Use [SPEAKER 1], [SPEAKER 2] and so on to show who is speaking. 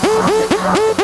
[SPEAKER 1] Oh,